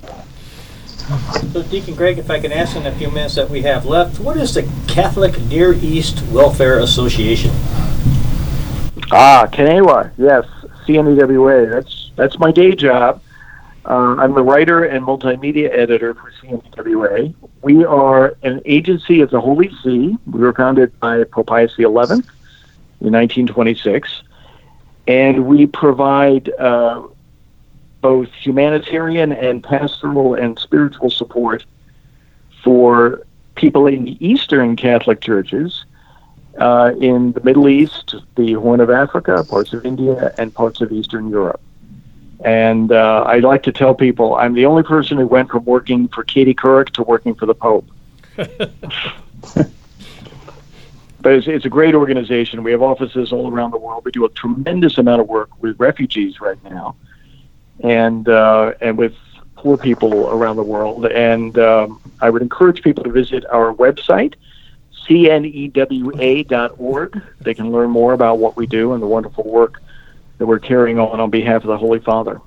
So, Deacon Greg, if I can ask in a few minutes that we have left, what is the Catholic Near East Welfare Association? Ah, CNEWA, yes, CNEWA. That's that's my day job. Uh, I'm the writer and multimedia editor for CNEWA. We are an agency of the Holy See. We were founded by Pope Pius XI in 1926, and we provide uh, both humanitarian and pastoral and spiritual support for people in the Eastern Catholic churches uh, in the Middle East, the Horn of Africa, parts of India, and parts of Eastern Europe. And uh, I like to tell people I'm the only person who went from working for Katie Couric to working for the Pope. but it's, it's a great organization. We have offices all around the world. We do a tremendous amount of work with refugees right now, and uh, and with poor people around the world. And um, I would encourage people to visit our website, cnewa.org. They can learn more about what we do and the wonderful work that we're carrying on on behalf of the Holy Father.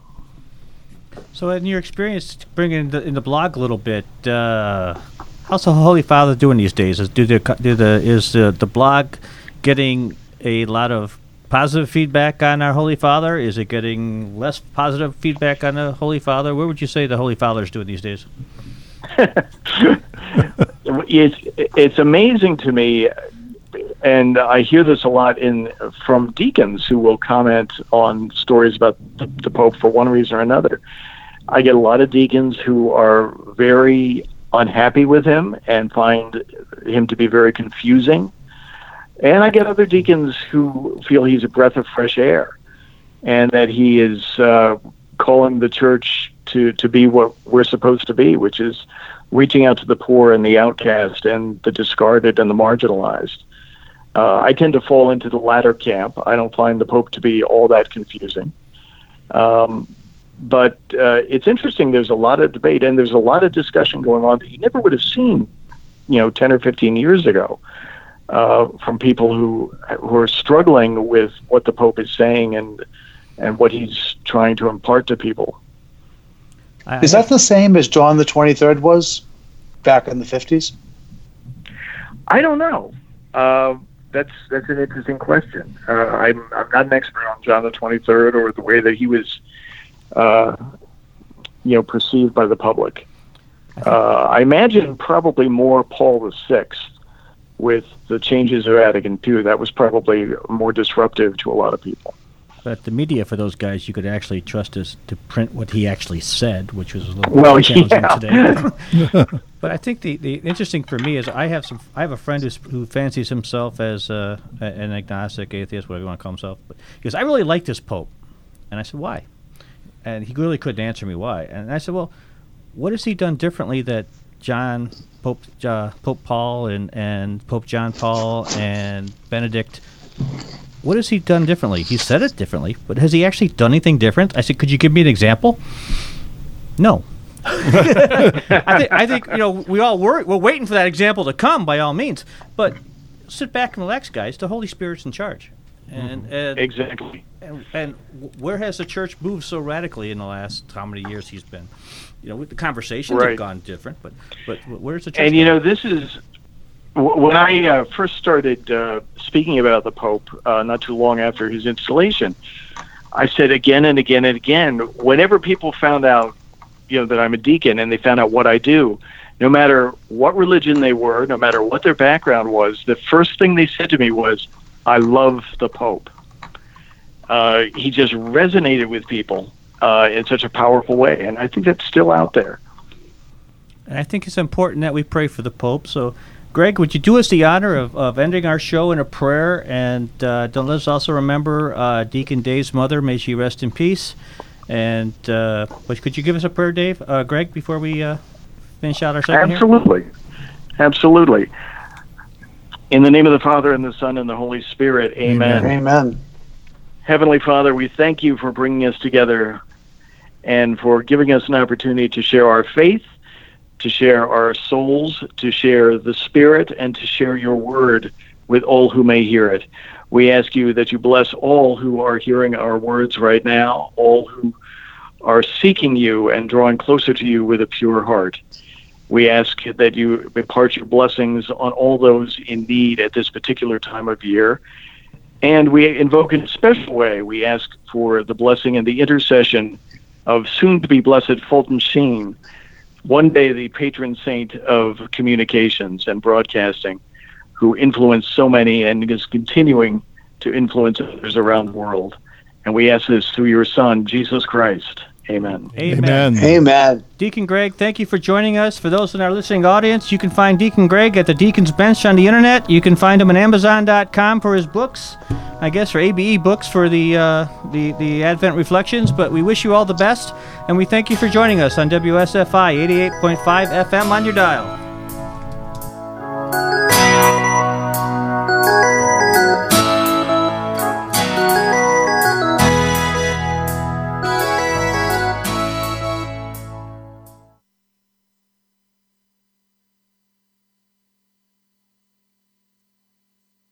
So, in your experience, bringing in the, in the blog a little bit, uh, how's the Holy Father doing these days? Is, do the, do the, is the, the blog getting a lot of positive feedback on our Holy Father? Is it getting less positive feedback on the Holy Father? Where would you say the Holy Father is doing these days? it's it's amazing to me, and I hear this a lot in from deacons who will comment on stories about the, the Pope for one reason or another. I get a lot of deacons who are very unhappy with him and find him to be very confusing. And I get other deacons who feel he's a breath of fresh air and that he is uh, calling the church to, to be what we're supposed to be, which is reaching out to the poor and the outcast and the discarded and the marginalized. Uh, I tend to fall into the latter camp. I don't find the Pope to be all that confusing. Um, but uh, it's interesting. There's a lot of debate and there's a lot of discussion going on that you never would have seen, you know, 10 or 15 years ago uh, from people who who are struggling with what the Pope is saying and and what he's trying to impart to people. Is that the same as John the 23rd was? back in the 50s? I don't know. Uh, that's that's an interesting question. Uh, I'm I'm not an expert on John the Twenty Third or the way that he was, uh, you know, perceived by the public. Uh, I imagine probably more Paul the Sixth with the changes of Vatican II. That was probably more disruptive to a lot of people. But the media for those guys, you could actually trust us to print what he actually said, which was a little Well, challenging yeah. today. but I think the, the interesting for me is I have some I have a friend who's, who fancies himself as uh, an agnostic atheist, whatever you want to call himself. But he goes, I really like this pope, and I said, why? And he really couldn't answer me why. And I said, well, what has he done differently that John Pope uh, Pope Paul and and Pope John Paul and Benedict what has he done differently? He said it differently, but has he actually done anything different? I said, could you give me an example? No. I, think, I think you know we all were We're waiting for that example to come, by all means. But sit back and relax, guys. The Holy Spirit's in charge, and, and Exactly. and, and where has the church moved so radically in the last how many years he's been? You know, the conversations have gone different, but but where's the? And you know, this is when I uh, first started uh, speaking about the Pope, uh, not too long after his installation. I said again and again and again, whenever people found out, you know, that I'm a deacon and they found out what I do, no matter what religion they were, no matter what their background was, the first thing they said to me was, "I love the Pope." Uh, he just resonated with people uh, in such a powerful way, and I think that's still out there. And I think it's important that we pray for the Pope. So, Greg, would you do us the honor of, of ending our show in a prayer? And uh, don't let us also remember uh, Deacon Dave's mother. May she rest in peace. And uh, could you give us a prayer, Dave, uh, Greg, before we uh, finish out our segment here? Absolutely. Absolutely. In the name of the Father, and the Son, and the Holy Spirit, amen. Amen. Heavenly Father, we thank you for bringing us together and for giving us an opportunity to share our faith, to share our souls, to share the Spirit, and to share your word with all who may hear it. We ask you that you bless all who are hearing our words right now, all who are seeking you and drawing closer to you with a pure heart. We ask that you impart your blessings on all those in need at this particular time of year. And we invoke in a special way, we ask for the blessing and the intercession of soon to be blessed Fulton Sheen, one day the patron saint of communications and broadcasting, who influenced so many and is continuing to influence others around the world. And we ask this through your Son, Jesus Christ. Amen. Amen. Amen. Deacon Greg, thank you for joining us. For those in our listening audience, you can find Deacon Greg at the Deacon's Bench on the internet. You can find him on Amazon.com for his books, I guess, for ABE books for the uh, the the Advent Reflections. But we wish you all the best, and we thank you for joining us on WSFI 88.5 FM on your dial.